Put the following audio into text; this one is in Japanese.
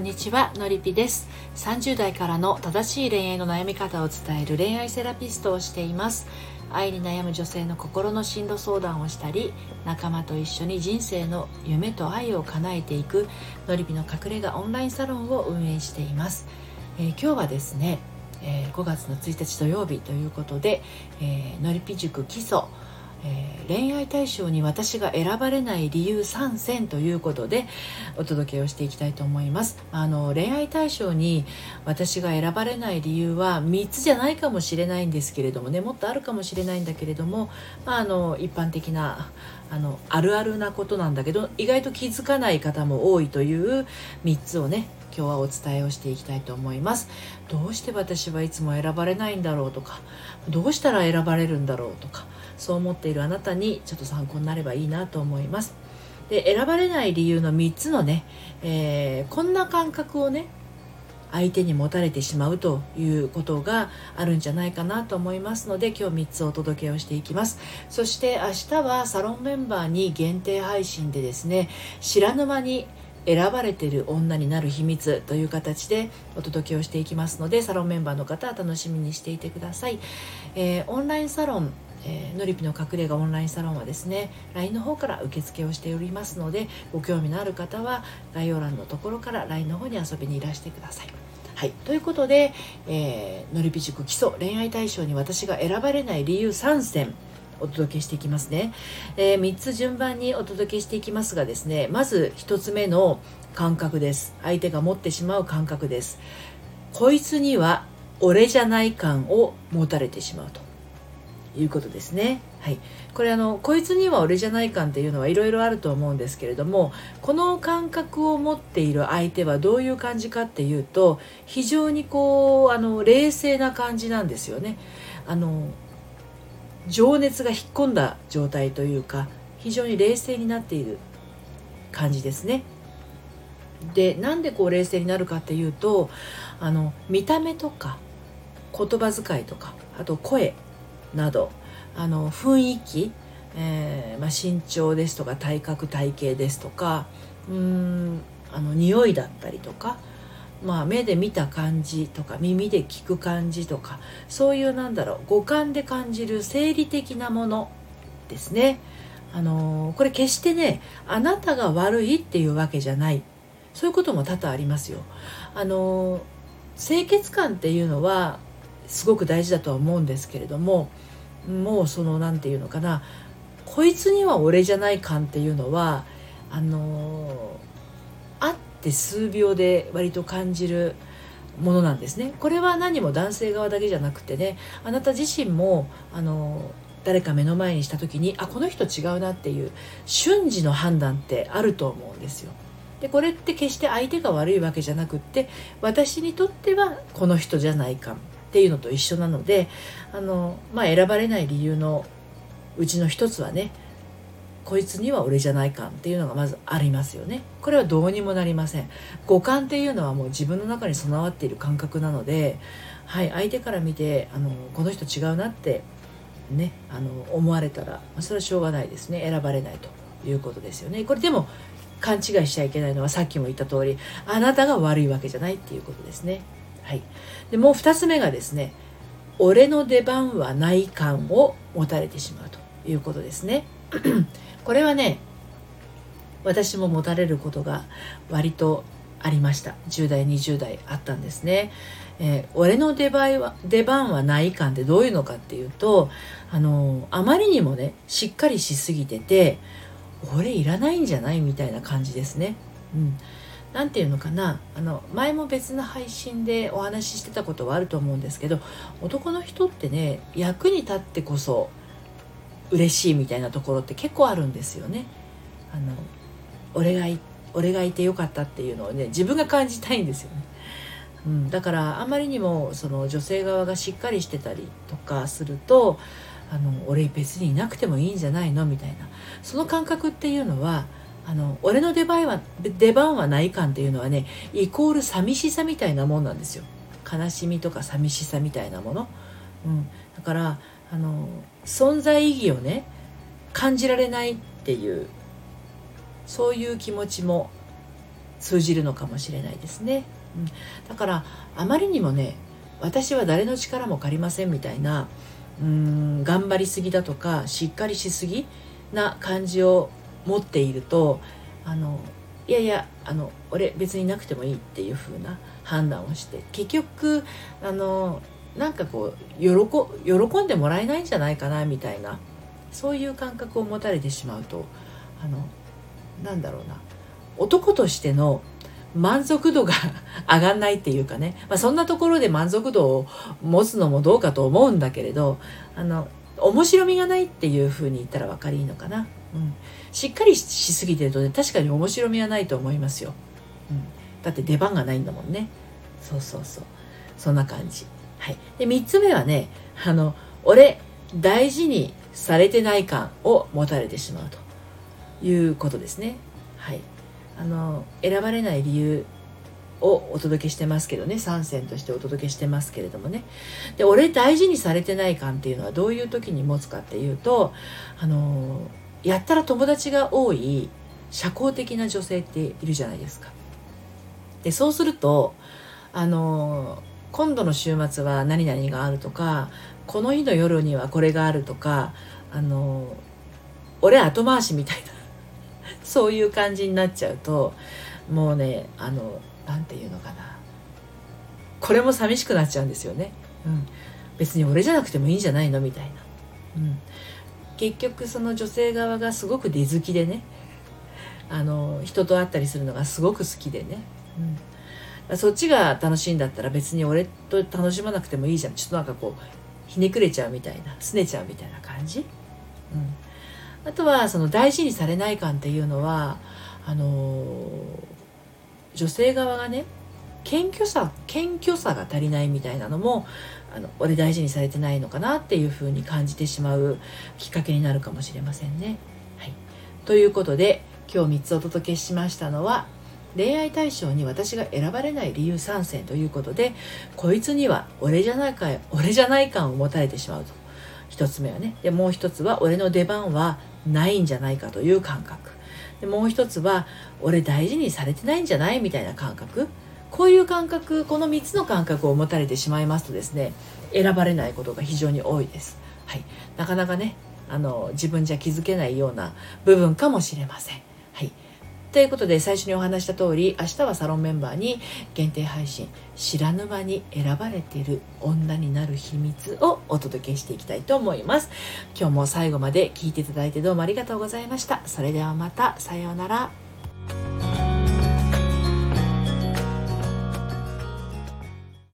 んにちはのりぴです。30代からの正しい恋愛の悩み方を伝える恋愛セラピストをしています。愛に悩む女性の心の進路相談をしたり仲間と一緒に人生の夢と愛を叶えていくのりぴの隠れ家オンラインサロンを運営しています、えー、今日はですね、えー、5月の1日土曜日ということで、えー、のりぴ塾基礎えー、恋愛対象に私が選ばれない理由3選ということでお届けをしていきたいと思います。あの恋愛対象に私が選ばれない理由は3つじゃないかもしれないんですけれどもねもっとあるかもしれないんだけれども、まあ、あの一般的なあのあるあるなことなんだけど意外と気づかない方も多いという3つをね今日はお伝えをしていきたいと思います。どうして私はいつも選ばれないんだろうとかどうしたら選ばれるんだろうとかそう思っているあなたにちょっと参考になればいいなと思います。で選ばれない理由の3つのね、えー、こんな感覚をね相手に持たれてしまうということがあるんじゃないかなと思いますので今日3つお届けをしていきます。そして明日はサロンメンバーに限定配信でですね知らぬ間に選ばれている女になる秘密という形でお届けをしていきますのでサロンメンバーの方は楽しみにしていてください、えー、オンラインサロンえー、のりぴの隠れ家オンラインサロンはですね LINE の方から受付をしておりますのでご興味のある方は概要欄のところから LINE の方に遊びにいらしてください。はい、ということで、えー、のりぴ塾基礎恋愛対象に私が選ばれない理由3選お届けしていきますね、えー、3つ順番にお届けしていきますがですねまず1つ目の感覚です。相手が持ってしまう感覚です。こいつには俺じゃない感を持たれてしまうと。いうことですね。はい、これあのこいつには俺じゃない感っていうのはいろいろあると思うんですけれどもこの感覚を持っている相手はどういう感じかっていうと非常にこうあの冷静な感じなんですよね。あの情熱が引っ込んだ状態というか非常に冷静になっている感じですね。でなんでこう冷静になるかっていうとあの見た目とか言葉遣いとかあと声などあの雰囲気、えーまあ、身長ですとか体格体型ですとかうんあの匂いだったりとか、まあ、目で見た感じとか耳で聞く感じとかそういうなんだろう五感で感じる生理的なものですね。あのこれ決してねあなたが悪いっていうわけじゃないそういうことも多々ありますよ。あの清潔感っていうのはすごく大事だとは思うんですけれどももうその何て言うのかなこいつには俺じゃない感っていうのはあの会って数秒で割と感じるものなんですねこれは何も男性側だけじゃなくてねあなた自身もあの誰か目の前にした時にあこの人違うなっていう瞬時の判断ってあると思うんですよ。でこれって決して相手が悪いわけじゃなくって私にとってはこの人じゃないかっていうのと一緒なのであの、まあ、選ばれない理由のうちの一つはねこいつには俺じゃない感っていうのがまずありますよね。これはどうにもなりません。五感っていうのはもう自分の中に備わっている感覚なので、はい、相手から見てあのこの人違うなってねあの思われたらそれはしょうがないですね。選ばれないということですよね。これでも勘違いしちゃいけないのはさっきも言った通りあなたが悪いわけじゃないっていうことですね。はい、でもう2つ目がですね俺の出番はない感を持たれてしまうということですね。これはね私も持たれることが割とありました。10代20代あったんですね、えー、俺の出番は出番はない感ってどういうのかっていうとあのあまりにもねしっかりしすぎてて俺いらないんじゃないみたいな感じですね、うん、何て言うのかなあの前も別の配信でお話ししてたことはあると思うんですけど男の人ってね役に立ってこそ嬉しいみたいなところって結構あるんですよね。あの俺がい俺がいてよかったっていうのをね自分が感じたいんですよね。うん、だからあまりにもその女性側がしっかりしてたりとかするとあの俺別にいなくてもいいんじゃないのみたいなその感覚っていうのはあの俺の出番は出番はない感っていうのはねイコール寂しさみたいなもんなんですよ。悲しみとか寂しさみたいなもの、うん、だからあの存在意義をね感じられないっていうそういう気持ちも通じるのかもしれないですね、うん、だからあまりにもね私は誰の力も借りませんみたいなうん頑張りすぎだとかしっかりしすぎな感じを持っているとあのいやいやあの俺別になくてもいいっていう風な判断をして結局あのなんかこう喜喜んでもらえないんじゃないかなみたいなそういう感覚を持たれてしまうとあのなんだろうな男としての満足度が 上がんないっていうかね、まあ、そんなところで満足度を持つのもどうかと思うんだけれどあの面白みがないっていうふうに言ったら分かりいいのかな、うん、しっかりしすぎてるとね確かに面白みはないと思いますよ、うん、だって出番がないんだもんね。そうそうそう。そんな感じ。はい。で3つ目はねあの俺大事にされてない感を持たれてしまうということですね。はい。あの選ばれない理由をお届けしてますけどね。3選としてお届けしてますけれどもね。で俺大事にされてない感っていうのはどういう時に持つかっていうとあのやったら友達が多い社交的な女性っているじゃないですか。でそうするとあの今度の週末は何々があるとかこの日の夜にはこれがあるとかあの俺後回しみたいな そういう感じになっちゃうともうねあの何て言うのかな。これも寂しくなっちゃうんですよね、うん、別に俺じゃなくてもいいんじゃないの？みたいな、うん、結局その女性側がすごく出好きでね。あの人と会ったりするのがすごく好きでね、うん、そっちが楽しいんだったら別に俺と楽しまなくてもいいじゃん。ちょっとなんかこうひねくれちゃうみたいな拗ねちゃうみたいな感じ、うん、あとはその大事にされない感っていうのはあの女性側がね謙虚さ謙虚さが足りないみたいなのもあの俺大事にされてないのかなっていうふうに感じてしまうきっかけになるかもしれませんね。はい、ということで今日3つお届けしましたのは恋愛対象に私が選ばれない理由3選ということでこいつには俺じゃないか俺じゃない感を持たれてしまうと。1つ目はね。でもう1つは俺の出番はないんじゃないかという感覚。でもう1つは俺大事にされてないんじゃないみたいな感覚。こういう感覚この3つの感覚を持たれてしまいますとですね選ばれないことが非常に多いです、はい、なかなかねあの自分じゃ気づけないような部分かもしれません。はい。ということで最初にお話した通り明日はサロンメンバーに限定配信知らぬ間に選ばれている女になる秘密をお届けしていきたいと思います。今日も最後まで聞いていただいてどうもありがとうございました。それではまたさようなら。